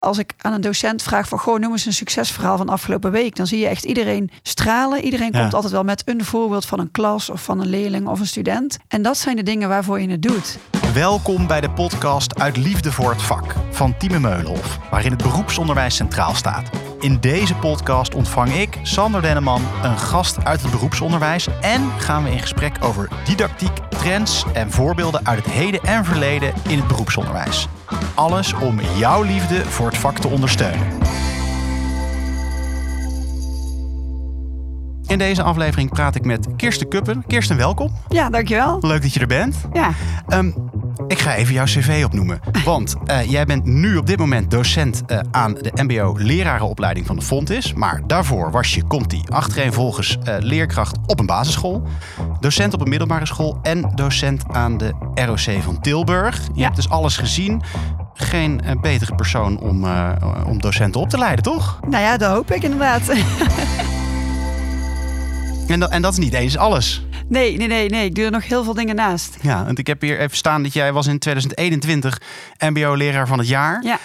als ik aan een docent vraag van goh, noem eens een succesverhaal van afgelopen week, dan zie je echt iedereen stralen. Iedereen Ja. komt altijd wel met een voorbeeld van een klas of van een leerling of een student. En dat zijn de dingen waarvoor je het doet. Welkom bij de podcast Uit Liefde voor het Vak van Tieme Meulenhof, waarin het beroepsonderwijs centraal staat. In deze podcast ontvang ik, Sander Denneman, een gast uit het beroepsonderwijs en gaan we in gesprek over didactiek, trends en voorbeelden uit het heden en verleden in het beroepsonderwijs. Alles om jouw liefde voor het vak te ondersteunen. In deze aflevering praat ik met Kirsten Kuppen. Kirsten, welkom. Ja, dankjewel. Leuk dat je er bent. Ja, Ehm, ik ga even jouw cv opnoemen. Want eh, jij bent nu op dit moment docent eh, aan de mbo-lerarenopleiding van de Fontis. Maar daarvoor was je, komt die, achtereenvolgens eh leerkracht op een basisschool. Docent op een middelbare school en docent aan de ROC van Tilburg. Je Ja. hebt dus alles gezien. Geen betere persoon om, om docenten op te leiden, toch? nou ja, dat hoop ik inderdaad. En, dat- en dat is niet eens alles. Nee, nee, nee, nee. Ik doe er nog heel veel dingen naast. Ja, want ik heb hier even staan dat jij was in 2021 mbo-leraar van het jaar. Ja,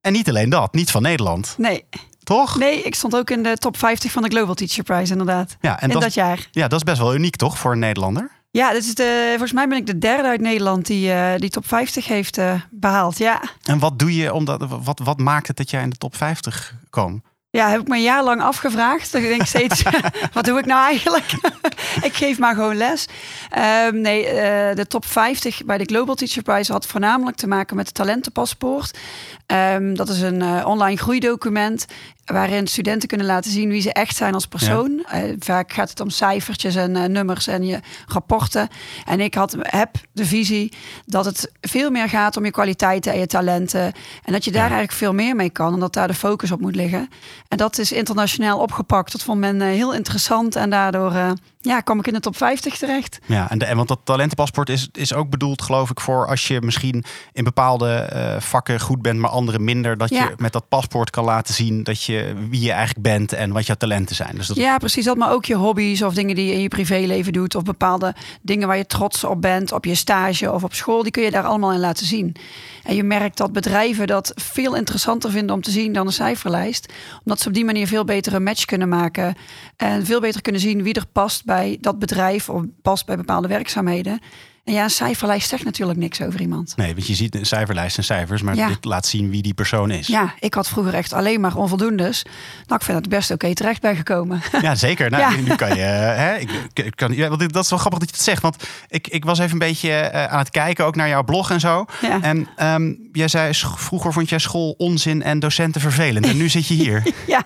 En niet alleen dat, niet van Nederland. nee. Toch? Nee, ik stond ook in de top 50 van de Global Teacher Prize inderdaad. Ja, en in dat, dat jaar. ja, dat is best wel uniek toch voor een Nederlander? Ja, dit is de, volgens mij ben ik de derde uit Nederland die eh, die top 50 heeft eh, behaald. Ja. En wat doe je omdat wat, wat maakt het dat jij in de top 50 kwam? Ja, heb ik me een jaar lang afgevraagd. Ik denk steeds, wat doe ik nou eigenlijk? ik geef maar gewoon les. Ehm, nee, eh, de top 50 bij de Global Teacher Prize had voornamelijk te maken met het talentenpaspoort. Ehm, dat is een eh, online groeidocument waarin studenten kunnen laten zien wie ze echt zijn als persoon. Eh, vaak gaat het om cijfertjes en nummers en je rapporten. En ik had, heb de visie dat het veel meer gaat om je kwaliteiten en je talenten. En dat je daar eigenlijk veel meer mee kan en dat daar de focus op moet liggen. En dat is internationaal opgepakt. Dat vond men eh, heel interessant en daardoor eh, ja, kwam ik in de top 50 terecht. Ja, en, de, en want dat talentenpaspoort is, is ook bedoeld, geloof ik, voor als je misschien in bepaalde eh, vakken goed bent, maar andere minder. Dat Ja. je met dat paspoort kan laten zien dat je wie je eigenlijk bent en wat jouw talenten zijn. Dus dat, Ja, precies dat. Maar ook je hobby's of dingen die je in je privéleven doet. Of bepaalde dingen waar je trots op bent. Op je stage of op school. Die kun je daar allemaal in laten zien. En je merkt dat bedrijven dat veel interessanter vinden om te zien dan een cijferlijst. Omdat ze op die manier veel beter een match kunnen maken. En veel beter kunnen zien wie er past bij dat bedrijf. Of past bij bepaalde werkzaamheden. Ja, een cijferlijst zegt natuurlijk niks over iemand. Nee, want je ziet een cijferlijst en cijfers, maar Ja. dit laat zien wie die persoon is. Ja, ik had vroeger echt alleen maar onvoldoendes. Nou, ik vind dat best oké terecht ben gekomen. Ja, zeker. Nou, Ja. Nu, kan je. Hè, ik, ik kan, ja, dat is wel grappig dat je het zegt. Want ik, ik was even een beetje eh, aan het kijken, ook naar jouw blog en zo. Ja. En ehm, jij zei, vroeger vond jij school onzin en docenten vervelend. En nu zit je hier. Ja.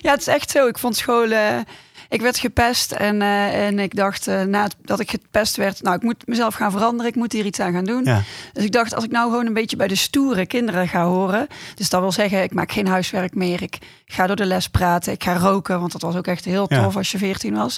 ja, het is echt zo. Ik vond school. Ik werd gepest en, eh, en ik dacht eh, na het- dat ik gepest werd, nou, ik moet mezelf gaan veranderen, ik moet hier iets aan gaan doen. Ja. Dus ik dacht, als ik nou gewoon een beetje bij de stoere kinderen ga horen, dus dat wil zeggen, ik maak geen huiswerk meer, ik ga door de les praten, ik ga roken, want dat was ook echt heel Ja. tof als je 14 was.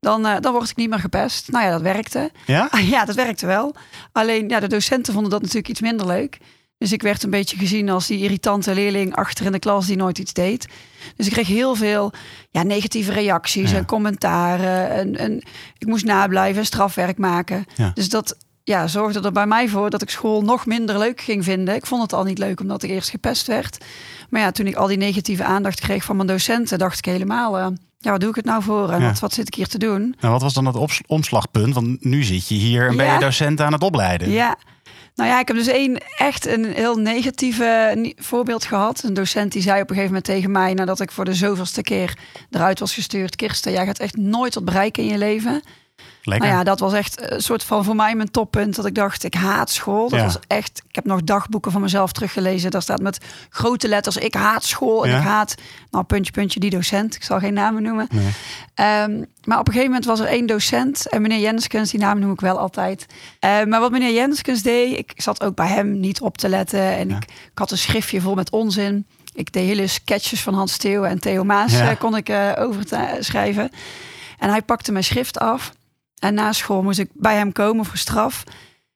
Dan, eh, dan word ik niet meer gepest. Nou ja, dat werkte. Ja? Ja, dat werkte wel. Alleen ja, de docenten vonden dat natuurlijk iets minder leuk. Dus ik werd een beetje gezien als die irritante leerling achter in de klas die nooit iets deed. Dus ik kreeg heel veel ja, negatieve reacties Ja. en commentaren. En, en ik moest nablijven en strafwerk maken. Ja. Dus dat ja, zorgde er bij mij voor dat ik school nog minder leuk ging vinden. Ik vond het al niet leuk omdat ik eerst gepest werd. Maar ja, toen ik al die negatieve aandacht kreeg van mijn docenten, dacht ik helemaal... eh, ja, wat doe ik het nou voor en Ja. wat, wat zit ik hier te doen? Nou, wat was dan het omslagpunt? Want nu zit je hier en ben je docent aan het opleiden. Ja. Nou ja, ik heb dus één echt een heel negatieve voorbeeld gehad. Een docent die zei op een gegeven moment tegen mij, nadat ik voor de zoveelste keer eruit was gestuurd, Kirsten, jij gaat echt nooit wat bereiken in je leven. Lekker. Nou ja, dat was echt een soort van voor mij mijn toppunt. Dat ik dacht, ik haat school. Dat Ja. was echt. Ik heb nog dagboeken van mezelf teruggelezen. Daar staat met grote letters: ik haat school en Ja. ik haat. Nou, puntje, puntje, die docent. Ik zal geen namen noemen. Nee. Ehm, maar op een gegeven moment was er één docent. En meneer Jenskens, die naam noem ik wel altijd. Eh, maar wat meneer Jenskens deed, ik zat ook bij hem niet op te letten. En Ja. ik, ik had een schriftje vol met onzin. Ik deed hele sketches van Hans Theo en Theo Maas Ja. eh, kon ik eh overschrijven. En hij pakte mijn schrift af. En na school moest ik bij hem komen voor straf.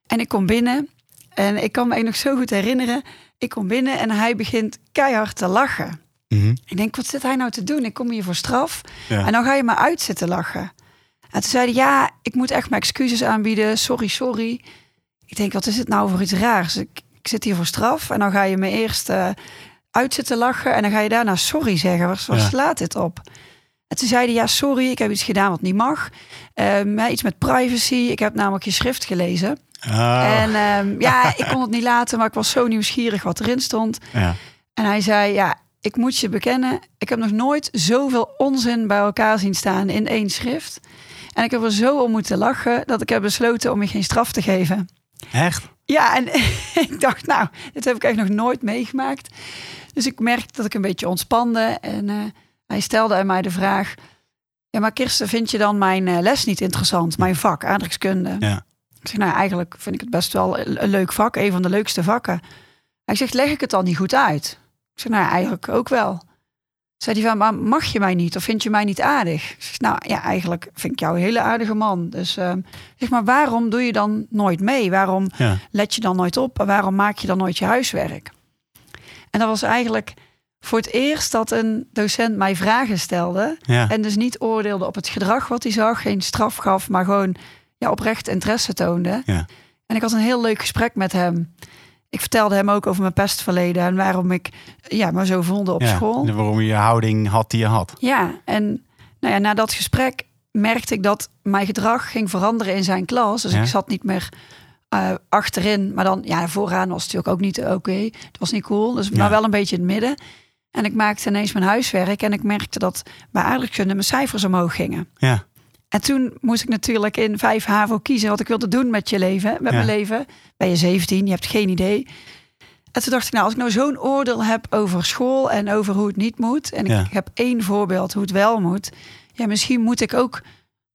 En ik kom binnen. En ik kan me nog zo goed herinneren. Ik kom binnen en hij begint keihard te lachen. Mhm. Ik denk, wat zit hij nou te doen? Ik kom hier voor straf. Ja. En dan ga je maar uit zitten lachen. En toen zei hij, ja, ik moet echt mijn excuses aanbieden. Sorry, sorry. Ik denk, wat is het nou voor iets raars? Ik, ik zit hier voor straf. En dan ga je me eerst uit te lachen en dan ga je daarna sorry zeggen. Waar, waar Ja. slaat dit op? En toen zei hij, ja, sorry, ik heb iets gedaan wat niet mag. Hè, iets met privacy. Ik heb namelijk je schrift gelezen. Oh, En ehm, ja, ik kon het niet laten, maar ik was zo nieuwsgierig wat erin stond. ja. En hij zei, ja, ik moet je bekennen, ik heb nog nooit zoveel onzin bij elkaar zien staan in één schrift. En ik heb er zo om moeten lachen dat ik heb besloten om je geen straf te geven. Echt? Ja, en ik dacht, nou, dit heb ik echt nog nooit meegemaakt. Dus ik merkte dat ik een beetje ontspande. En eh, hij stelde aan mij de vraag... Ja, maar Kirsten, vind je dan mijn eh, les niet interessant? Mijn vak, aardrijkskunde. Ja. Ik zeg, nou, eigenlijk vind ik het best wel een leuk vak. Een van de leukste vakken. Hij zegt, leg ik het dan niet goed uit? Ik zeg, nou, eigenlijk ook wel. Zei hij van, maar mag je mij niet? Of vind je mij niet aardig? Ik zeg, nou ja, eigenlijk vind ik jou een hele aardige man. Dus ehm, zeg maar, waarom doe je dan nooit mee? Waarom Ja. let je dan nooit op? En waarom maak je dan nooit je huiswerk? En dat was eigenlijk voor het eerst dat een docent mij vragen stelde. Ja. En dus niet oordeelde op het gedrag wat hij zag. Geen straf gaf, maar gewoon ja, oprecht interesse toonde. Ja. En ik had een heel leuk gesprek met hem. Ik vertelde hem ook over mijn pestverleden. En waarom ik ja, me zo voelde op Ja. school. En Waarom je je houding had die je had. Ja, en nou ja, na dat gesprek merkte ik dat mijn gedrag ging veranderen in zijn klas. Dus Ja. ik zat niet meer eh, achterin, maar dan ja, vooraan was het natuurlijk ook niet oké. Het was niet cool, dus maar wel een beetje in het midden. En ik maakte ineens mijn huiswerk en ik merkte dat bij aardrijkskunde mijn cijfers omhoog gingen. Ja. En toen moest ik natuurlijk in 5 HAVO kiezen wat ik wilde doen met je leven, met Ja. mijn leven. Ben je 17, je hebt geen idee. En toen dacht ik, nou, als ik nou zo'n oordeel heb over school en over hoe het niet moet, en Ja. ik heb één voorbeeld hoe het wel moet, ja, misschien moet ik ook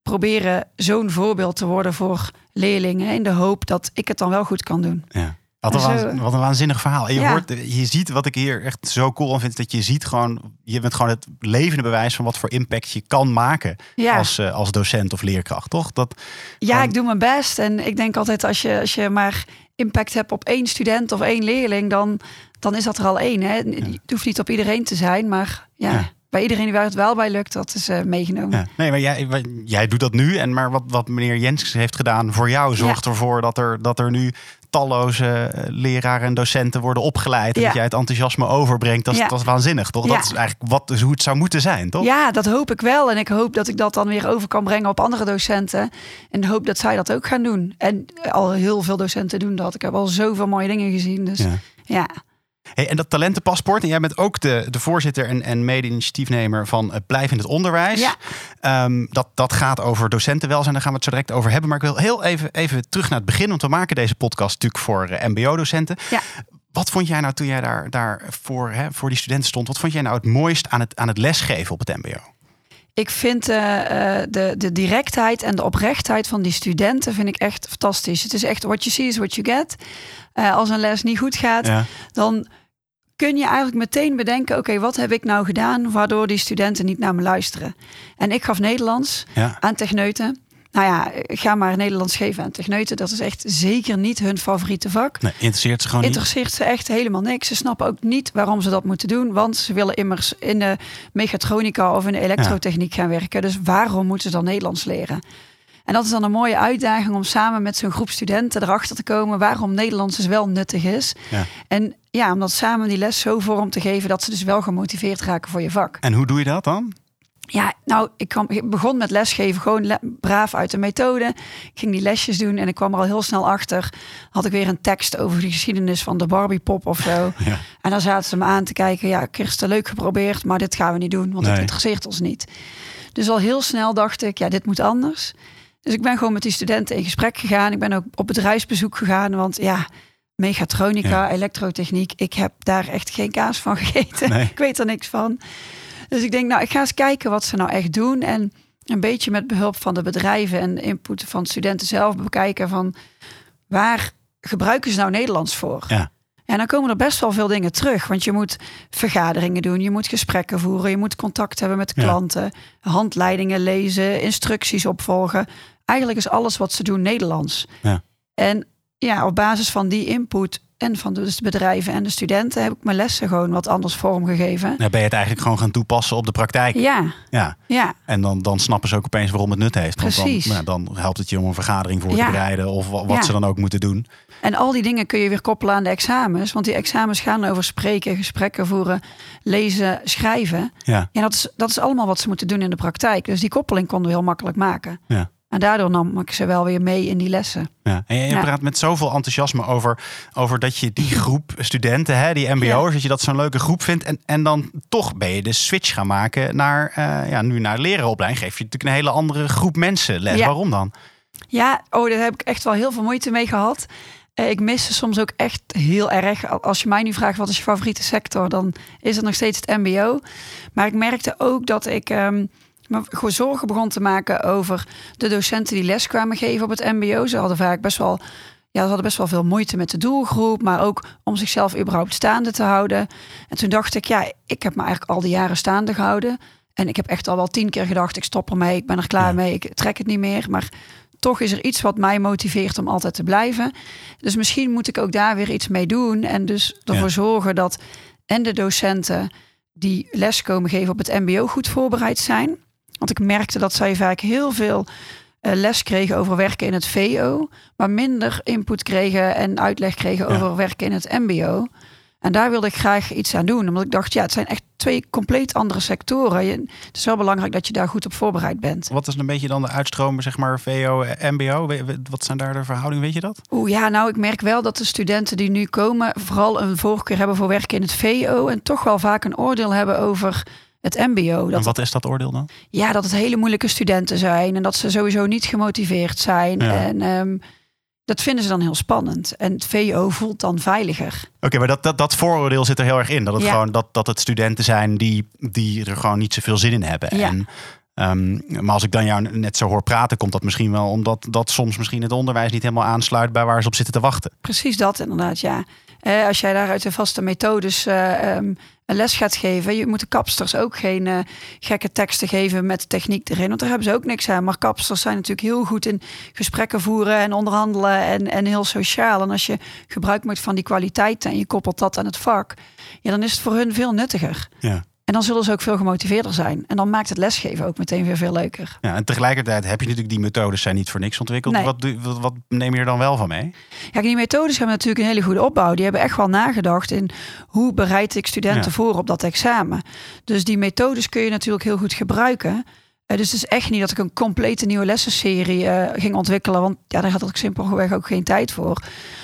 proberen zo'n voorbeeld te worden voor leerlingen in de hoop dat ik het dan wel goed kan doen. Ja. Wat een, En zo- waanz- wat een waanzinnig verhaal. En je, Ja. hoort, je ziet wat ik hier echt zo cool aan vind. Dat je ziet gewoon, je bent gewoon het levende bewijs van wat voor impact je kan maken Ja, als, eh, als docent of leerkracht, toch? Dat, ja gewoon- ik doe mijn best. En ik denk altijd als je, als je maar impact hebt op één student of één leerling, dan, dan is dat er al één. Hè? Het hoeft niet op iedereen te zijn, maar ja, bij iedereen waar het wel bij lukt, dat is eh, meegenomen. ja. Nee, maar jij, jij doet dat nu. En maar wat, wat meneer Jens heeft gedaan voor jou, zorgt ervoor dat er, dat er nu talloze eh, leraren en docenten worden opgeleid. En Ja. dat jij het enthousiasme overbrengt. Dat is, Ja. dat is waanzinnig, toch? Dat Ja. is eigenlijk wat, dus hoe het zou moeten zijn, toch? Ja, dat hoop ik wel. En ik hoop dat ik dat dan weer over kan brengen op andere docenten. En hoop dat zij dat ook gaan doen. En al heel veel docenten doen dat. Ik heb al zoveel mooie dingen gezien. Dus Ja. Hey, en dat talentenpaspoort, en jij bent ook de, de voorzitter en, en mede-initiatiefnemer van eh, Blijf in het Onderwijs. Ja. Ehm, dat, dat gaat over docentenwelzijn, daar gaan we het zo direct over hebben. Maar ik wil heel even, even terug naar het begin, want we maken deze podcast natuurlijk voor eh, MBO-docenten. Ja. Wat vond jij nou toen jij daar, daar voor, hè, voor die studenten stond? Wat vond jij nou het mooist aan het, aan het lesgeven op het MBO? Ik vind eh, eh, de, de directheid en de oprechtheid van die studenten vind ik echt fantastisch. Het is echt what you see is what you get. Eh, als een les niet goed gaat, Ja. dan kun je eigenlijk meteen bedenken: oké, wat heb ik nou gedaan waardoor die studenten niet naar me luisteren? En ik gaf Nederlands Ja. aan techneuten. Nou ja, ga maar Nederlands geven aan techneuten. Dat is echt zeker niet hun favoriete vak. Nee, interesseert ze gewoon niet. Interesseert ze echt helemaal niks. Ze snappen ook niet waarom ze dat moeten doen. Want ze willen immers in de mechatronica of in de elektrotechniek gaan werken. Dus waarom moeten ze dan Nederlands leren? En dat is dan een mooie uitdaging om samen met zo'n groep studenten erachter te komen waarom Nederlands dus wel nuttig is. Ja. En ja, om dat samen die les zo vorm te geven dat ze dus wel gemotiveerd raken voor je vak. En hoe doe je dat dan? Ja, nou, ik, kwam, ik begon met lesgeven gewoon le- braaf uit de methode. Ik ging die lesjes doen en ik kwam er al heel snel achter. Had ik weer een tekst over de geschiedenis van de Barbie pop of zo. Ja. En dan zaten ze me aan te kijken. Ja, Kirsten, leuk geprobeerd, maar dit gaan we niet doen, want Nee. het interesseert ons niet. Dus al heel snel dacht ik, ja, dit moet anders. Dus ik ben gewoon met die studenten in gesprek gegaan. Ik ben ook op bedrijfsbezoek gegaan, want ja, mechatronica, Ja. elektrotechniek, ik heb daar echt geen kaas van gegeten. Nee. ik weet er niks van. Dus ik denk, nou, ik ga eens kijken wat ze nou echt doen. En een beetje met behulp van de bedrijven en input van studenten zelf bekijken van waar gebruiken ze nou Nederlands voor? Ja. En dan komen er best wel veel dingen terug. Want je moet vergaderingen doen, je moet gesprekken voeren, je moet contact hebben met Ja. klanten, handleidingen lezen, instructies opvolgen. Eigenlijk is alles wat ze doen Nederlands. Ja. En ja, op basis van die input en van dus de bedrijven en de studenten heb ik mijn lessen gewoon wat anders vormgegeven. Dan ben je het eigenlijk gewoon gaan toepassen op de praktijk. Ja, Ja. ja, En dan, dan snappen ze ook opeens waarom het nut heeft. Want Precies. Dan, nou, dan helpt het je om een vergadering voor Ja. te bereiden of wa- wat Ja. ze dan ook moeten doen. En al die dingen kun je weer koppelen aan de examens. Want die examens gaan over spreken, gesprekken voeren, lezen, schrijven. Ja, En dat is, dat is allemaal wat ze moeten doen in de praktijk. Dus die koppeling konden we heel makkelijk maken. ja. En daardoor nam ik ze wel weer mee in die lessen. Ja. En je, je Ja. praat met zoveel enthousiasme over, over dat je die groep studenten, hè, die mbo'ers, Ja. dat je dat zo'n leuke groep vindt. En, en dan toch ben je de switch gaan maken naar, eh, ja, nu naar lerenopleiding. Geef je natuurlijk een hele andere groep mensen les. Ja. Waarom dan? Ja, oh, daar heb ik echt wel heel veel moeite mee gehad. Eh, ik mis ze soms ook echt heel erg. Al- Als je mij nu vraagt wat is je favoriete sector, dan is het nog steeds het MBO. Maar ik merkte ook dat ik ehm, me gewoon zorgen begon te maken over de docenten die les kwamen geven op het MBO. Ze hadden vaak best wel. Ja, ze hadden best wel veel moeite met de doelgroep, maar ook om zichzelf überhaupt staande te houden. En toen dacht ik, ja, ik heb me eigenlijk al die jaren staande gehouden. En ik heb echt al wel tien keer gedacht, ik stop ermee, ik ben er klaar Ja. mee, ik trek het niet meer. Maar toch is er iets wat mij motiveert om altijd te blijven. Dus misschien moet ik ook daar weer iets mee doen. En dus ervoor Ja. zorgen dat en de docenten die les komen geven op het MBO goed voorbereid zijn. Want ik merkte dat zij vaak heel veel eh, les kregen over werken in het VO, maar minder input kregen en uitleg kregen Ja. over werken in het MBO. En daar wilde ik graag iets aan doen, omdat ik dacht, ja, het zijn echt twee compleet andere sectoren. Je- Het is wel belangrijk dat je daar goed op voorbereid bent. Wat is een beetje dan de uitstromen, zeg maar, VO, eh, MBO? Wat zijn daar de verhoudingen, weet je dat? Oeh, ja, nou, ik merk wel dat de studenten die nu komen vooral een voorkeur hebben voor werken in het VO en toch wel vaak een oordeel hebben over het MBO. en Dat, wat is dat oordeel dan? ja, dat het hele moeilijke studenten zijn en dat ze sowieso niet gemotiveerd zijn. Ja. En ehm, dat vinden ze dan heel spannend. En het VO voelt dan veiliger. Oké, maar dat, dat, dat vooroordeel zit er heel erg in. Dat het Ja. gewoon dat, dat het studenten zijn die, die er gewoon niet zoveel zin in hebben. Ja. En, ehm, maar als ik dan jou net zo hoor praten, komt dat misschien wel omdat dat soms misschien het onderwijs niet helemaal aansluit bij waar ze op zitten te wachten. Precies dat inderdaad, ja. Eh, als jij daar uit de vaste methodes eh, ehm, een les gaat geven, je moet de kapsters ook geen eh, gekke teksten geven met techniek erin, want daar hebben ze ook niks aan. Maar kapsters zijn natuurlijk heel goed in gesprekken voeren en onderhandelen en, en heel sociaal. En als je gebruik maakt van die kwaliteiten en je koppelt dat aan het vak, ja, dan is het voor hun veel nuttiger. Ja. En dan zullen ze ook veel gemotiveerder zijn. En dan maakt het lesgeven ook meteen weer veel leuker. Ja, en tegelijkertijd heb je natuurlijk die methodes zijn niet voor niks ontwikkeld. Nee. Wat, wat, wat neem je er dan wel van mee? Ja, die methodes hebben natuurlijk een hele goede opbouw. Die hebben echt wel nagedacht in hoe bereid ik studenten Ja. voor op dat examen. Dus die methodes kun je natuurlijk heel goed gebruiken. Eh, dus het is echt niet dat ik een complete nieuwe lessenserie eh, ging ontwikkelen. Want ja, daar had ik simpelweg ook geen tijd voor.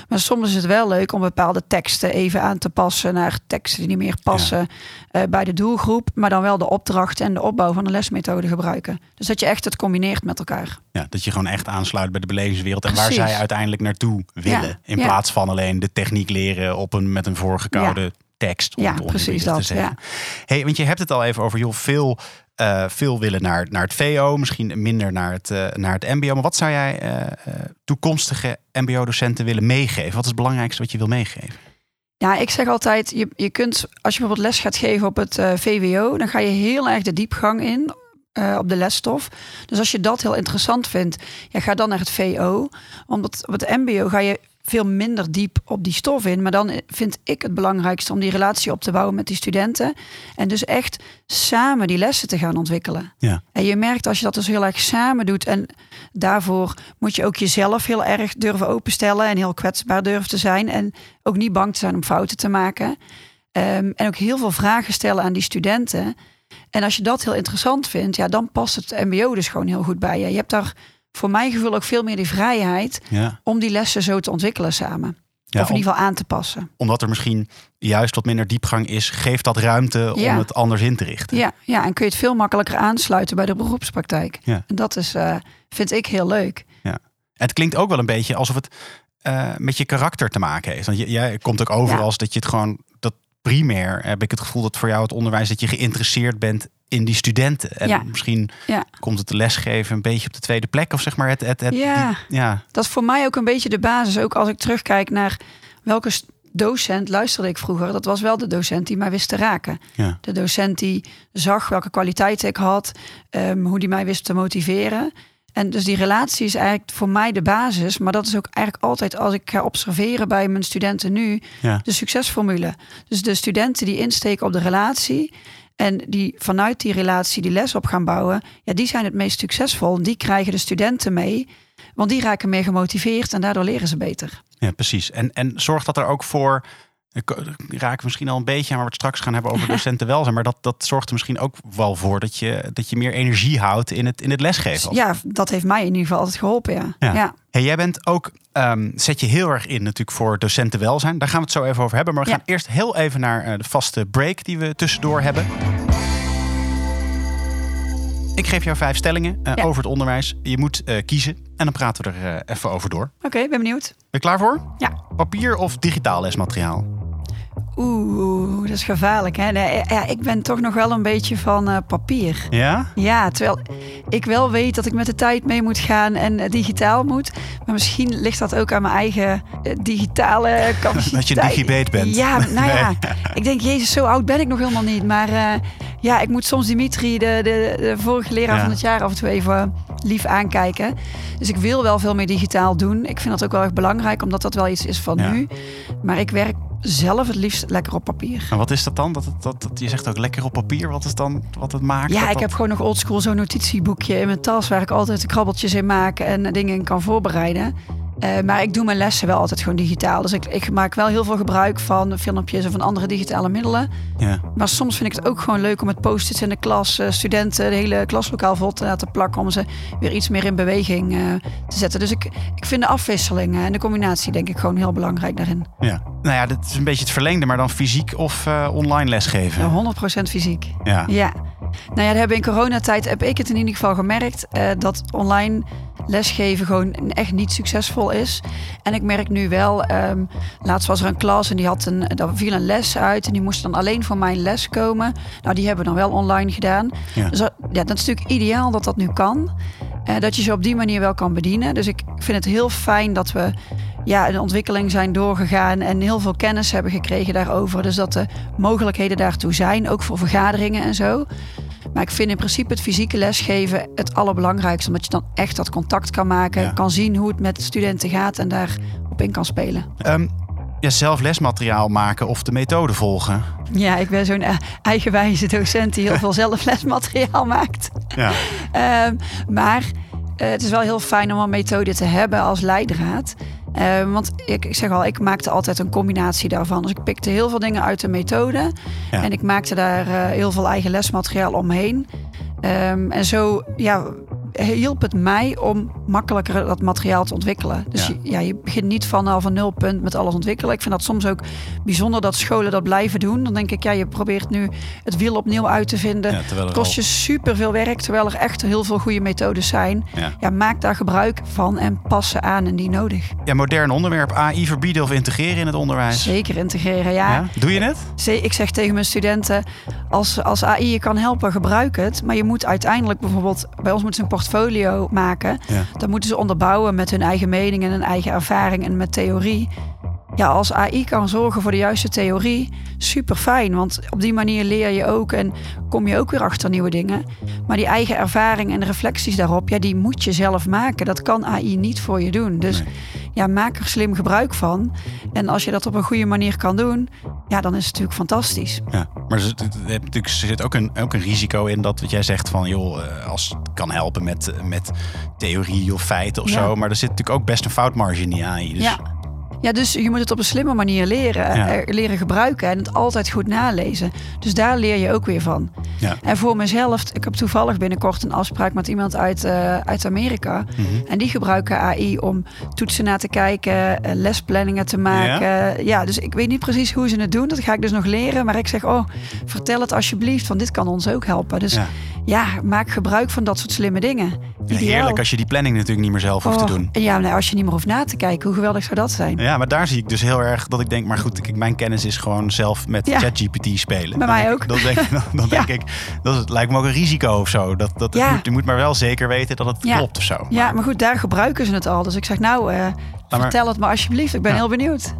Maar soms is het wel leuk om bepaalde teksten even aan te passen naar teksten die niet meer passen eh, bij de doelgroep. Maar dan wel de opdracht en de opbouw van de lesmethode gebruiken. Dus dat je echt het combineert met elkaar. Ja, dat je gewoon echt aansluit bij de belevingswereld en waar zij uiteindelijk naartoe willen. Ja, In ja. plaats van alleen de techniek leren op een, met een voorgekoude tekst. om Ja, om precies dat, zeggen. Hey, want je hebt het al even over joh, veel, eh, veel willen naar, naar het VO, misschien minder naar het, eh, naar het MBO. Maar wat zou jij eh, toekomstige MBO-docenten willen meegeven? Wat is het belangrijkste wat je wil meegeven? Ja, ik zeg altijd, je, je kunt, als je bijvoorbeeld les gaat geven op het VWO, dan ga je heel erg de diepgang in op de lesstof. Dus als je dat heel interessant vindt, ja, ga dan naar het VO. Omdat op het MBO ga je veel minder diep op die stof in. Maar dan vind ik het belangrijkste om die relatie op te bouwen met die studenten. En dus echt samen die lessen te gaan ontwikkelen. Ja. En je merkt als je dat dus heel erg samen doet. En daarvoor moet je ook jezelf heel erg durven openstellen. En heel kwetsbaar durven te zijn. En ook niet bang te zijn om fouten te maken. Ehm, en ook heel veel vragen stellen aan die studenten. En als je dat heel interessant vindt, ja, dan past het MBO dus gewoon heel goed bij je. Je hebt daar voor mijn gevoel ook veel meer die vrijheid Ja. om die lessen zo te ontwikkelen samen. Ja, of in ieder geval aan te passen. omdat er misschien juist wat minder diepgang is, geeft dat ruimte Ja. om het anders in te richten. Ja, ja, en kun je het veel makkelijker aansluiten bij de beroepspraktijk. Ja. En dat is, eh, vind ik heel leuk. Het klinkt ook wel een beetje alsof het eh, met je karakter te maken heeft. Want jij komt ook over Ja. als dat je het gewoon, dat primair heb ik het gevoel dat voor jou het onderwijs, dat je geïnteresseerd bent in die studenten. En Ja. misschien Ja. komt het lesgeven een beetje op de tweede plek. Of zeg maar het, het, het Ja. die- ja. Dat is voor mij ook een beetje de basis. Ook als ik terugkijk naar welke docent luisterde ik vroeger. Dat was wel de docent die mij wist te raken. Ja. De docent die zag welke kwaliteiten ik had. ehm, hoe die mij wist te motiveren. En dus die relatie is eigenlijk voor mij de basis. Maar dat is ook eigenlijk altijd als ik ga observeren bij mijn studenten nu de succesformule. Dus de studenten die insteken op de relatie en die vanuit die relatie die les op gaan bouwen, ja, die zijn het meest succesvol. Die krijgen de studenten mee, want die raken meer gemotiveerd en daardoor leren ze beter. Ja, precies. En, en zorg dat er ook voor. Ik raak misschien al een beetje aan waar we het straks gaan hebben over docentenwelzijn. Maar dat, dat zorgt er misschien ook wel voor dat je, dat je meer energie houdt in het, in het lesgeven. Ja, dat heeft mij in ieder geval altijd geholpen, ja. Ja. ja. Hey, jij bent ook, ehm, zet je heel erg in natuurlijk voor docentenwelzijn. Daar gaan we het zo even over hebben. Maar we Ja. gaan eerst heel even naar eh, de vaste break die we tussendoor hebben. Ik geef jou vijf stellingen eh, Ja. over het onderwijs. Je moet eh, kiezen en dan praten we er even over door. Ben Oké, ben benieuwd. je klaar voor? Ja. Papier of digitaal lesmateriaal? Oeh, dat is gevaarlijk, hè? Nee, ja, ik ben toch nog wel een beetje van eh, papier. Ja? Ja, terwijl ik wel weet dat ik met de tijd mee moet gaan en eh, digitaal moet. Maar misschien ligt dat ook aan mijn eigen eh, digitale capaciteit. Dat je digibet bent. Ja, nou ja. Nee. Ik denk, jezus, zo oud ben ik nog helemaal niet. Maar ja, ik moet soms Dimitri, de, de, de vorige leraar Ja. van het jaar, af en toe even lief aankijken. Dus ik wil wel veel meer digitaal doen. Ik vind dat ook wel erg belangrijk, omdat dat wel iets is van Ja. nu. Maar ik werk zelf het liefst lekker op papier. En wat is dat dan? Dat, dat, dat, je zegt ook lekker op papier. Wat is dan wat het maakt? Ja, dat ik heb gewoon nog oldschool zo'n notitieboekje in mijn tas waar ik altijd de krabbeltjes in maak en dingen in kan voorbereiden. Eh, maar ik doe mijn lessen wel altijd gewoon digitaal. Dus ik, ik maak wel heel veel gebruik van filmpjes of van andere digitale middelen. Ja. Maar soms vind ik het ook gewoon leuk om met post-its in de klas eh, studenten de hele klaslokaal vol te laten plakken. Om ze weer iets meer in beweging eh, te zetten. Dus ik, ik vind de afwisseling en de combinatie denk ik gewoon heel belangrijk daarin. ja. Nou ja, dit is een beetje het verlengde, maar dan fysiek of online lesgeven. Ja, 100% fysiek. Ja. Ja. Nou ja, dat hebben in coronatijd heb ik het in ieder geval gemerkt dat online lesgeven gewoon echt niet succesvol is. En ik merk nu wel, ehm, laatst was er een klas en die had een, daar viel een les uit en die moest dan alleen voor mijn les komen. Nou, die hebben we dan wel online gedaan. Ja. Dus dat, ja, dat is natuurlijk ideaal dat dat nu kan. Eh, dat je ze op die manier wel kan bedienen. Dus ik vind het heel fijn dat we ja, een ontwikkeling zijn doorgegaan en heel veel kennis hebben gekregen daarover. Dus dat de mogelijkheden daartoe zijn, ook voor vergaderingen en zo. Maar ik vind in principe het fysieke lesgeven het allerbelangrijkste. Omdat je dan echt dat contact kan maken, Ja. kan zien hoe het met studenten gaat en daar op in kan spelen. Ehm, ja, zelf lesmateriaal maken of de methode volgen. Ja, ik ben zo'n eh, eigenwijze docent die heel veel zelf lesmateriaal maakt. Ja. Ehm, maar eh, het is wel heel fijn om een methode te hebben als leidraad. Ehm, want ik, ik zeg al, ik maakte altijd een combinatie daarvan. Dus ik pikte heel veel dingen uit de methode. Ja. En ik maakte daar eh, heel veel eigen lesmateriaal omheen. Ehm, en zo ja, hielp het mij om makkelijker dat materiaal te ontwikkelen. Dus Ja. Je, ja, je begint niet vanaf een nulpunt met alles ontwikkelen. Ik vind dat soms ook bijzonder dat scholen dat blijven doen. Dan denk ik, ja, je probeert nu het wiel opnieuw uit te vinden. Ja, Het kost je super veel werk, terwijl er echt heel veel goede methodes zijn. Ja. Ja, maak daar gebruik van en pas ze aan en die nodig. ja, modern onderwerp. AI verbieden of integreren in het onderwijs. Zeker integreren, ja. Doe je het? Ze- Ik zeg tegen mijn studenten, als, als AI je kan helpen, gebruik het. Maar je moet uiteindelijk bijvoorbeeld, bij ons moeten ze een portfolio maken. Ja. Dat moeten ze onderbouwen met hun eigen mening en hun eigen ervaring en met theorie. Ja, als AI kan zorgen voor de juiste theorie, super fijn. Want op die manier leer je ook en kom je ook weer achter nieuwe dingen. Maar die eigen ervaring en de reflecties daarop, ja, die moet je zelf maken. Dat kan AI niet voor je doen. Dus Nee. ja, maak er slim gebruik van. En als je dat op een goede manier kan doen, ja, dan is het natuurlijk fantastisch. Ja, maar er zit, er zit ook een, ook een risico in dat wat jij zegt van joh, eh, als het kan helpen met, met theorie of feiten of Ja. zo. Maar er zit natuurlijk ook best een foutmarge in die AI. Dus Ja. Ja, dus je moet het op een slimme manier leren, Ja. leren gebruiken en het altijd goed nalezen. Dus daar leer je ook weer van. Ja. En voor mezelf, ik heb toevallig binnenkort een afspraak met iemand uit, eh, uit Amerika. Mhm. En die gebruiken AI om toetsen na te kijken, eh, lesplanningen te maken. Ja? dus ik weet niet precies hoe ze het doen. Dat ga ik dus nog leren. Maar ik zeg, oh, vertel het alsjeblieft, want dit kan ons ook helpen. Dus Ja. ja, maak gebruik van dat soort slimme dingen. Ja, heerlijk als je die planning natuurlijk niet meer zelf hoeft te Oh, doen. Ja, nou, als je niet meer hoeft na te kijken, hoe geweldig zou dat zijn? Ja, maar daar zie ik dus heel erg dat ik denk, maar goed, kijk, mijn kennis is gewoon zelf met Ja. ChatGPT spelen. Bij mij ook. ik- Dan denk, ik- Ja. denk ik, dat is, lijkt me ook een risico of zo. Dat, dat, je, moet, je moet maar wel zeker weten dat het klopt of zo. Ja, maar goed, daar gebruiken ze het al. Dus ik zeg, nou, eh, vertel het maar alsjeblieft. Ik ben Ja. heel benieuwd.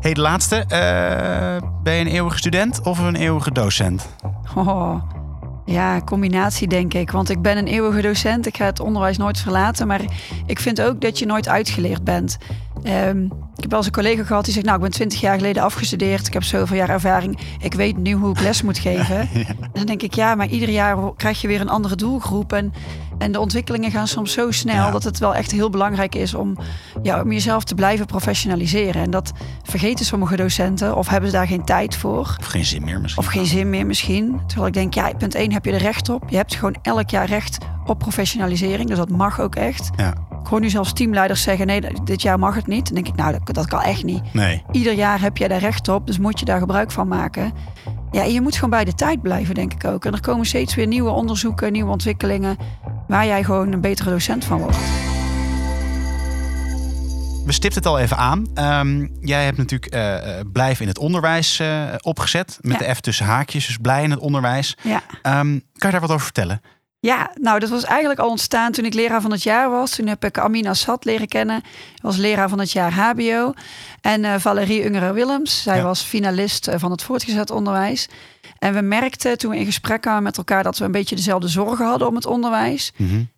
Hey, de laatste. eh, ben je een eeuwige student of een eeuwige docent? Oh, Ja, combinatie denk ik. Want ik ben een eeuwige docent. Ik ga het onderwijs nooit verlaten. Maar ik vind ook dat je nooit uitgeleerd bent. Ehm, ik heb wel eens een collega gehad die zegt... nou, ik ben twintig jaar geleden afgestudeerd. Ik heb zoveel jaar ervaring. Ik weet nu hoe ik les moet geven. En dan denk ik, ja, maar ieder jaar krijg je weer een andere doelgroep. En, en de ontwikkelingen gaan soms zo snel... Ja. dat het wel echt heel belangrijk is om, ja, om jezelf te blijven professionaliseren. En dat vergeten sommige docenten of hebben ze daar geen tijd voor. Of geen zin meer misschien. Of geen zin meer misschien. Terwijl ik denk, ja, punt 1 heb je er recht op. Je hebt gewoon elk jaar recht op professionalisering. Dus dat mag ook echt. Ja. Hoor nu zelfs teamleiders zeggen, nee, dit jaar mag het niet. Dan denk ik, nou, dat, dat kan echt niet. Nee. Ieder jaar heb jij daar recht op, dus moet je daar gebruik van maken. Ja, en je moet gewoon bij de tijd blijven, denk ik ook. En er komen steeds weer nieuwe onderzoeken, nieuwe ontwikkelingen... waar jij gewoon een betere docent van wordt. We stipten het al even aan. Ehm, jij hebt natuurlijk eh, Blijf in het onderwijs eh, opgezet. Met Ja. de F tussen haakjes. Dus blij in het onderwijs. Ja. Ehm, kan je daar wat over vertellen? Ja, nou, dat was eigenlijk al ontstaan toen ik leraar van het jaar was. Toen heb ik Amina Assad leren kennen. Was leraar van het jaar HBO. En eh, Valerie Ungerer-Willems. Zij Ja. was finalist eh, van het voortgezet onderwijs. En we merkten toen we in gesprek kwamen met elkaar... dat we een beetje dezelfde zorgen hadden om het onderwijs.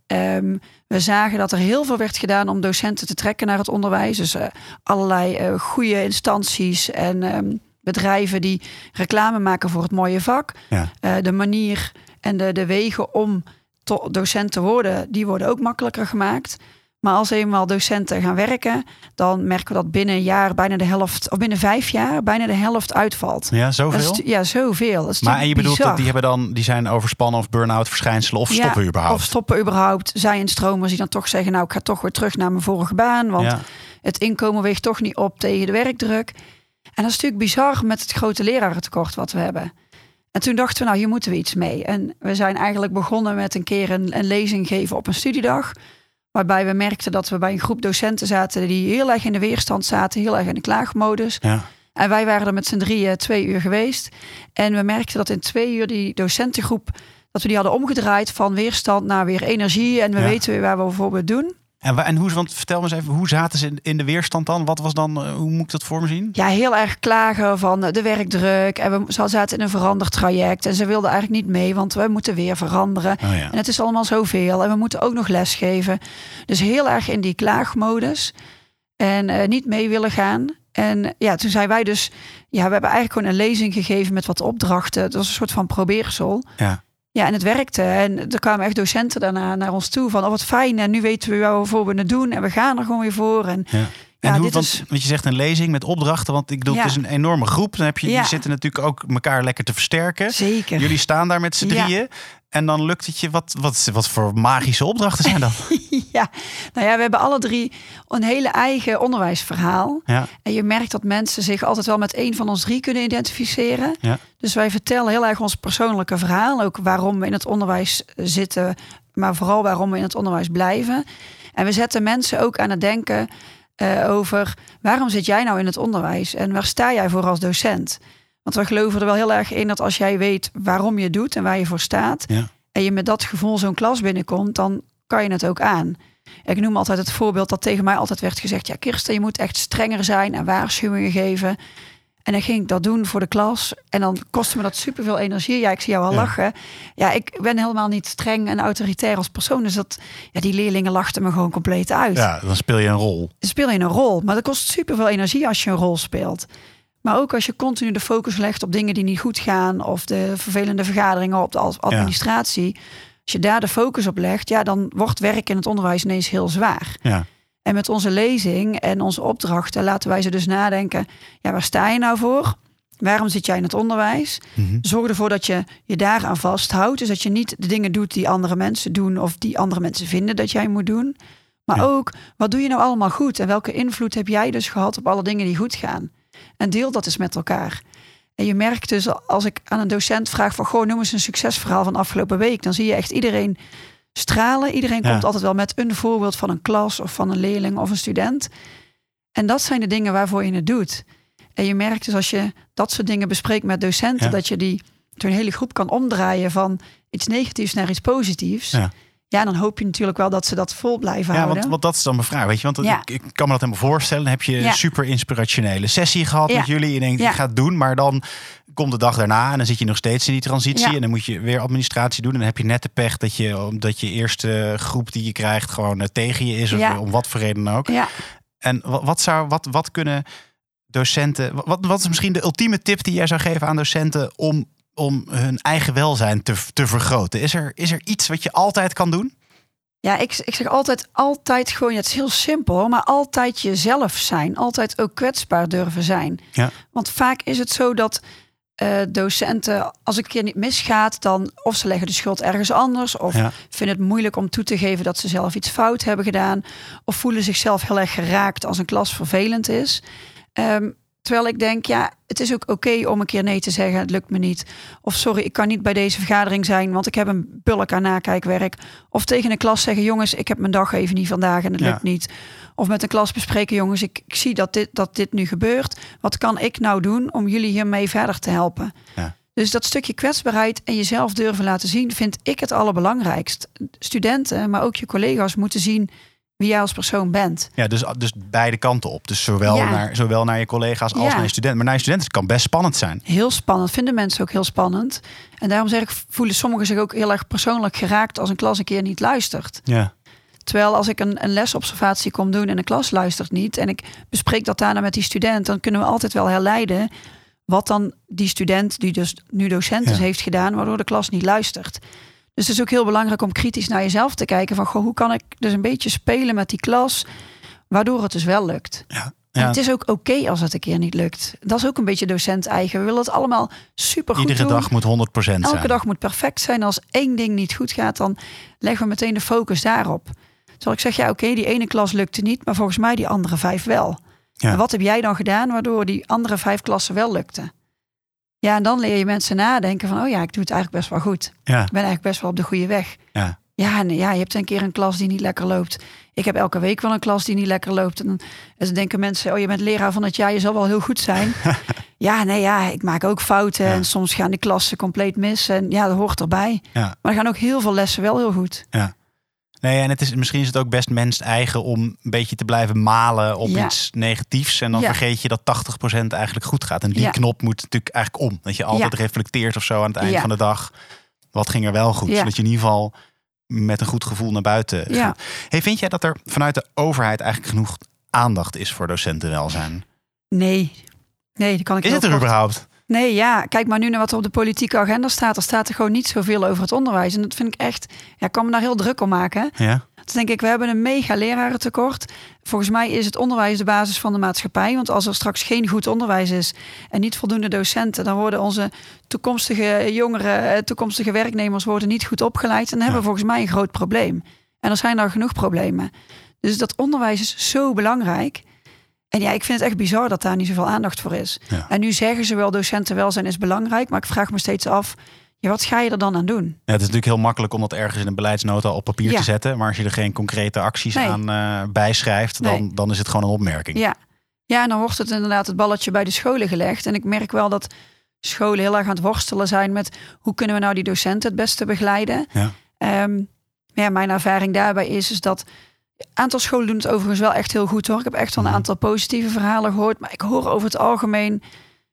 Ehm, we zagen dat er heel veel werd gedaan om docenten te trekken naar het onderwijs. Dus eh, allerlei goede instanties en ehm, bedrijven die reclame maken voor het mooie vak. Ja. De manier en de, de wegen om to- docent te worden, die worden ook makkelijker gemaakt. Maar als eenmaal docenten gaan werken, dan merken we dat binnen een jaar bijna de helft, of binnen vijf jaar, bijna de helft uitvalt. Ja, zoveel? is, ja, zoveel. Dat is maar en je bedoelt dat die hebben dan die zijn overspannen of burn-out verschijnselen of Ja, stoppen überhaupt? Of stoppen überhaupt. Zij in stromers die dan toch zeggen, nou ik ga toch weer terug naar mijn vorige baan. Want Ja. het inkomen weegt toch niet op tegen de werkdruk. En dat is natuurlijk bizar met het grote lerarentekort wat we hebben. En toen dachten we, nou hier moeten we iets mee. En we zijn eigenlijk begonnen met een keer een, een lezing geven op een studiedag. Waarbij we merkten dat we bij een groep docenten zaten die heel erg in de weerstand zaten, heel erg in de klaagmodus. Ja. En wij waren er met z'n drieën twee uur geweest. En we merkten dat in twee uur die docentengroep, dat we die hadden omgedraaid van weerstand naar weer energie. En we Ja. weten weer waar we voor doen. En, hoe, want vertel me eens even, hoe zaten ze in, de weerstand dan? Wat was dan, eh, hoe moet ik dat voor me zien? Ja, heel erg klagen van de werkdruk. En we ze zaten in een veranderd traject. En ze wilden eigenlijk niet mee, want we moeten weer veranderen. Oh ja. En het is allemaal zoveel. En we moeten ook nog lesgeven. Dus heel erg in die klaagmodus. En eh, niet mee willen gaan. En ja, toen zijn wij dus... Ja, we hebben eigenlijk gewoon een lezing gegeven met wat opdrachten. Het was een soort van probeersel. Ja. Ja, en het werkte. En er kwamen echt docenten daarna naar ons toe van... oh, wat fijn, en nu weten we waarvoor we het doen. En we gaan er gewoon weer voor. En Ja. En Ja, hoe, want, is- want je zegt een lezing met opdrachten, want ik bedoel, Ja. het is een enorme groep. Dan heb je, Ja. die zitten natuurlijk ook elkaar lekker te versterken. zeker. Jullie staan daar met z'n drieën. En dan lukt het je, wat, wat, wat voor magische opdrachten zijn dat? Ja, nou ja, we hebben alle drie een hele eigen onderwijsverhaal. Ja, En je merkt dat mensen zich altijd wel met één van ons drie kunnen identificeren. ja, Dus wij vertellen heel erg ons persoonlijke verhaal. Ook waarom we in het onderwijs zitten, maar vooral waarom we in het onderwijs blijven. En we zetten mensen ook aan het denken eh, over waarom zit jij nou in het onderwijs en waar sta jij voor als docent? Want we geloven er wel heel erg in dat als jij weet waarom je doet en waar je voor staat, ja. en je met dat gevoel zo'n klas binnenkomt, dan kan je het ook aan. Ik noem altijd het voorbeeld dat tegen mij altijd werd gezegd: Ja, Kirsten, je moet echt strenger zijn en waarschuwingen geven. En dan ging ik dat doen voor de klas. En dan kostte me dat superveel energie. Ja, ik zie jou al Ja. lachen. Ja, ik ben helemaal niet streng en autoritair als persoon. Dus dat, ja, die leerlingen lachten me gewoon compleet uit. ja, dan speel je een rol. Dan speel je een rol. Maar dat kost superveel energie als je een rol speelt. Maar ook als je continu de focus legt op dingen die niet goed gaan. Of de vervelende vergaderingen op de ad- administratie. Als je daar de focus op legt, ja, dan wordt werk in het onderwijs ineens heel zwaar. Ja, En met onze lezing en onze opdrachten laten wij ze dus nadenken. Ja, waar sta je nou voor? Waarom zit jij in het onderwijs? Mhm. Zorg ervoor dat je je daaraan vasthoudt. Dus dat je niet de dingen doet die andere mensen doen of die andere mensen vinden dat jij moet doen. Maar Ja. ook, wat doe je nou allemaal goed? En welke invloed heb jij dus gehad op alle dingen die goed gaan? En deel dat eens met elkaar. En je merkt dus als ik aan een docent vraag van... goh, noem eens een succesverhaal van afgelopen week. Dan zie je echt iedereen stralen. Iedereen Ja. komt altijd wel met een voorbeeld van een klas... of van een leerling of een student. En dat zijn de dingen waarvoor je het doet. En je merkt dus als je dat soort dingen bespreekt met docenten... Ja. dat je die zo'n hele groep kan omdraaien van iets negatiefs naar iets positiefs. Ja. Ja, dan hoop je natuurlijk wel dat ze dat vol blijven ja houden. want, want dat is dan mijn vraag. Weet je, want Ja. ik, ik kan me dat helemaal voorstellen. Dan heb je Ja. een super inspirationele sessie gehad Ja. met jullie. Je denkt, Ja. ik ga het doen. Maar dan komt de dag daarna en dan zit je nog steeds in die transitie. Ja. En dan moet je weer administratie doen. En dan heb je net de pech dat je, omdat je eerste groep die je krijgt gewoon eh, tegen je is. Of Ja. om wat voor reden dan ook. Ja, En wat, wat, zou, wat, wat kunnen docenten. Wat, wat is misschien de ultieme tip die jij zou geven aan docenten om, om hun eigen welzijn te, te vergroten? Is er, is er iets wat je altijd kan doen? Ja, ik, ik zeg altijd, altijd gewoon, het is heel simpel, maar altijd jezelf zijn. Altijd ook kwetsbaar durven zijn. Ja. Want vaak is het zo dat eh, docenten, als een keer niet misgaat, dan of ze leggen de schuld ergens anders, of Ja. vinden het moeilijk om toe te geven dat ze zelf iets fout hebben gedaan, of voelen zichzelf heel erg geraakt als een klas vervelend is. Ehm, terwijl ik denk, ja, het is ook oké om een keer nee te zeggen, het lukt me niet. Of sorry, ik kan niet bij deze vergadering zijn, want ik heb een bulk aan nakijkwerk. Of tegen een klas zeggen, jongens, ik heb mijn dag even niet vandaag en het Ja. lukt niet. Of met een klas bespreken, jongens, ik, ik zie dat dit, dat dit nu gebeurt. Wat kan ik nou doen om jullie hiermee verder te helpen? Ja. Dus dat stukje kwetsbaarheid en jezelf durven laten zien, vind ik het allerbelangrijkst. Studenten, maar ook je collega's moeten zien wie jij als persoon bent. Ja, dus, dus beide kanten op. Dus zowel, Ja. naar, zowel naar je collega's als Ja. naar je studenten. Maar naar je studenten kan best spannend zijn. Heel spannend, vinden mensen ook heel spannend. En daarom zeg ik, voelen sommigen zich ook heel erg persoonlijk geraakt als een klas een keer niet luistert. Ja. Terwijl als ik een, een lesobservatie kom doen en een klas luistert niet en ik bespreek dat daarna met die student, dan kunnen we altijd wel herleiden wat dan die student, die dus nu docent is, Ja. heeft gedaan, waardoor de klas niet luistert. Dus het is ook heel belangrijk om kritisch naar jezelf te kijken van goh, hoe kan ik dus een beetje spelen met die klas, waardoor het dus wel lukt. Ja. Het is ook oké als het een keer niet lukt. Dat is ook een beetje docent eigen. We willen het allemaal super goed Iedere doen. dag moet 100% zijn. Elke dag moet perfect zijn. Als één ding niet goed gaat, dan leggen we meteen de focus daarop. Zal ik zeggen, ja, oké, die ene klas lukte niet, maar volgens mij die andere vijf wel. Ja. En wat heb jij dan gedaan waardoor die andere vijf klassen wel lukten? Ja, en dan leer je mensen nadenken van, oh ja, ik doe het eigenlijk best wel goed. Ik Ja. ben eigenlijk best wel op de goede weg. Ja. Ja, en ja, je hebt een keer een klas die niet lekker loopt. Ik heb elke week wel een klas die niet lekker loopt. En dan, en dan denken mensen, oh, je bent leraar van het jaar, je zal wel heel goed zijn. ja, nee, ja, ik maak ook fouten. Ja. En soms gaan de klassen compleet mis. En ja, dat hoort erbij. Ja. Maar er gaan ook heel veel lessen wel heel goed. Ja. Nee, en het is, misschien is het ook best mens eigen om een beetje te blijven malen op Ja. iets negatiefs. En dan Ja. vergeet je dat 80% eigenlijk goed gaat. En die Ja. knop moet natuurlijk eigenlijk om. Dat je altijd reflecteert of zo aan het eind van de dag. Wat ging er wel goed? Zodat je in ieder geval met een goed gevoel naar buiten gaat. Hey, vind jij dat er vanuit de overheid eigenlijk genoeg aandacht is voor docentenwelzijn? Nee. Nee, die kan ik Is het er kort- überhaupt? Nee, ja. Kijk maar nu naar wat er op de politieke agenda staat. Er staat er gewoon niet zoveel over het onderwijs. En dat vind ik echt... Ja, ik kan me daar heel druk om maken. Ja. Dus denk ik, we hebben een mega lerarentekort. Volgens mij is het onderwijs de basis van de maatschappij. Want als er straks geen goed onderwijs is en niet voldoende docenten, dan worden onze toekomstige jongeren, eh, toekomstige werknemers worden niet goed opgeleid. En dan hebben we volgens mij een groot probleem. En er zijn daar genoeg problemen. Dus dat onderwijs is zo belangrijk. En ja, ik vind het echt bizar dat daar niet zoveel aandacht voor is. Ja. En nu zeggen ze wel, docentenwelzijn is belangrijk. Maar ik vraag me steeds af, ja, wat ga je er dan aan doen? Ja, het is natuurlijk heel makkelijk om dat ergens in een beleidsnota op papier Ja. te zetten. Maar als je er geen concrete acties Nee. aan eh, bijschrijft, dan, Nee. dan is het gewoon een opmerking. Ja. ja, en dan wordt het inderdaad het balletje bij de scholen gelegd. En ik merk wel dat scholen heel erg aan het worstelen zijn met hoe kunnen we nou die docenten het beste begeleiden. Ja. Ehm, ja, mijn ervaring daarbij is, is dat aantal scholen doen het overigens wel echt heel goed hoor. Ik heb echt wel een Mhm. aantal positieve verhalen gehoord. Maar ik hoor over het algemeen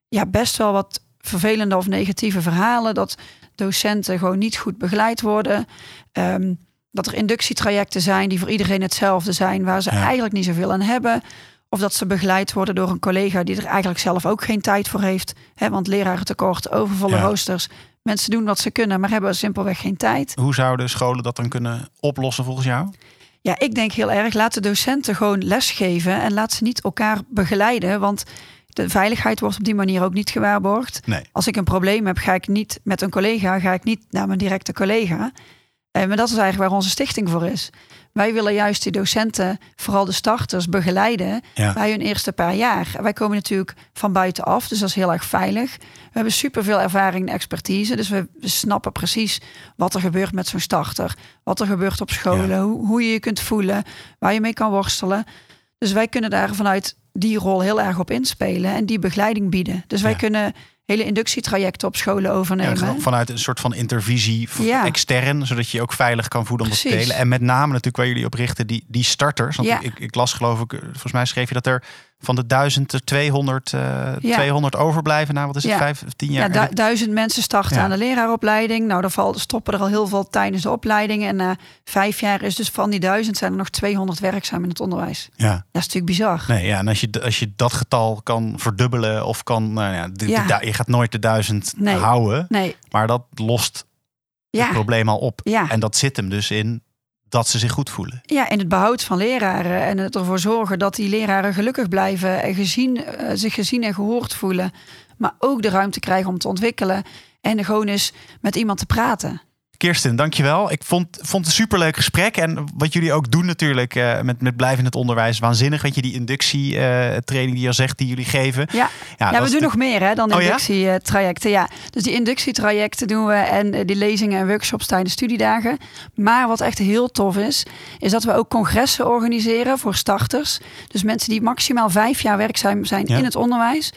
ja, best wel wat vervelende of negatieve verhalen. Dat docenten gewoon niet goed begeleid worden. Ehm, dat er inductietrajecten zijn die voor iedereen hetzelfde zijn, waar ze Ja. eigenlijk niet zoveel aan hebben. Of dat ze begeleid worden door een collega die er eigenlijk zelf ook geen tijd voor heeft. Hè, want lerarentekort, overvolle Ja. roosters. Mensen doen wat ze kunnen, maar hebben simpelweg geen tijd. Hoe zouden scholen dat dan kunnen oplossen volgens jou? Ja, ik denk heel erg, laat de docenten gewoon lesgeven en laat ze niet elkaar begeleiden. Want de veiligheid wordt op die manier ook niet gewaarborgd. Nee. Als ik een probleem heb, ga ik niet met een collega, ga ik niet naar mijn directe collega. Eh, maar dat is eigenlijk waar onze stichting voor is. Wij willen juist die docenten, vooral de starters, begeleiden Ja. bij hun eerste paar jaar. Wij komen natuurlijk van buitenaf, dus dat is heel erg veilig. We hebben superveel ervaring en expertise, dus we, we snappen precies wat er gebeurt met zo'n starter. Wat er gebeurt op scholen, Ja. hoe, hoe je je kunt voelen, waar je mee kan worstelen. Dus wij kunnen daar vanuit die rol heel erg op inspelen en die begeleiding bieden. Dus wij Ja. kunnen hele inductietrajecten op scholen overnemen. vanuit een soort van intervisie Ja. extern, zodat je je ook veilig kan voelen om dat te delen. En met name natuurlijk waar jullie op richten, die, die starters. Want Ja. ik, ik las geloof ik, eh, volgens mij schreef je dat er van de 1000 er 200, eh, Ja. 200 overblijven na, wat is het, Ja. vijf tien jaar? Ja, du- duizend mensen starten Ja. aan de leraaropleiding. Nou, val- stoppen er al heel veel tijdens de opleiding. En na vijf jaar is dus van die duizend zijn er nog 200 werkzaam in het onderwijs. ja. Dat is natuurlijk bizar. Nee, ja, en als je, als je dat getal kan verdubbelen of kan, nou ja, de- de je gaat nooit de duizend Nee. houden, Nee, maar dat lost het probleem al op. Ja. En dat zit hem dus in dat ze zich goed voelen. ja, in het behoud van leraren. En het ervoor zorgen dat die leraren gelukkig blijven. En gezien, eh, zich gezien en gehoord voelen. Maar ook de ruimte krijgen om te ontwikkelen. En gewoon eens met iemand te praten. Kirsten, dankjewel. Ik vond, vond het een superleuk gesprek. En wat jullie ook doen natuurlijk eh, met, met blijven in het onderwijs. Waanzinnig, weet je, die inductietraining die je al zegt, die jullie geven. Ja, Ja, we doen de- nog meer hè, dan Oh ja? inductietrajecten. Ja, dus die inductietrajecten doen we en eh, die lezingen en workshops tijdens studiedagen. Maar wat echt heel tof is, is dat we ook congressen organiseren voor starters. Dus mensen die maximaal vijf jaar werkzaam zijn in het onderwijs.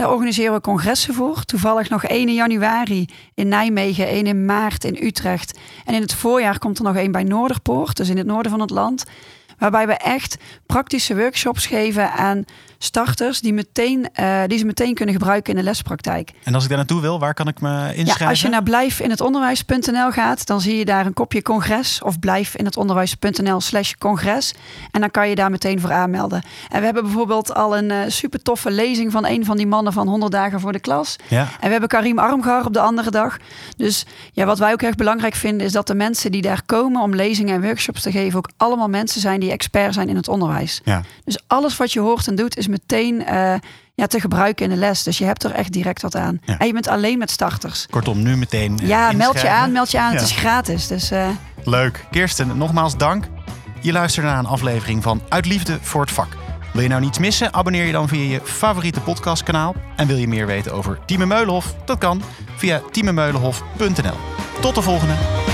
Daar organiseren we congressen voor. Toevallig nog 1 in januari in Nijmegen, 1 in maart in Utrecht. En in het voorjaar komt er nog één bij Noorderpoort, dus in het noorden van het land. Waarbij we echt praktische workshops geven aan starters die, meteen, eh, die ze meteen kunnen gebruiken in de lespraktijk. En als ik daar naartoe wil, waar kan ik me inschrijven? Ja, als je naar blijfinhetonderwijs.nl gaat, dan zie je daar een kopje congres of blijfinhetonderwijs.nl slash congres. En dan kan je daar meteen voor aanmelden. En we hebben bijvoorbeeld al een eh, super toffe lezing van een van die mannen van 100 dagen voor de klas. Ja, En we hebben Karim Armgar op de andere dag. Dus ja, wat wij ook echt belangrijk vinden is dat de mensen die daar komen om lezingen en workshops te geven ook allemaal mensen zijn die expert zijn in het onderwijs. ja. Dus alles wat je hoort en doet is meteen eh, ja, te gebruiken in de les. Dus je hebt er echt direct wat aan. Ja. En je bent alleen met starters. Kortom, nu meteen eh, Ja, meld je aan, meld je aan. Ja. Het is gratis. Dus eh, Leuk. Kirsten, nogmaals dank. Je luistert naar een aflevering van Uit Liefde voor het Vak. Wil je nou niets missen? Abonneer je dan via je favoriete podcastkanaal. En wil je meer weten over Tieme Meulenhof? Dat kan via tiememeulenhof.nl. Tot de volgende.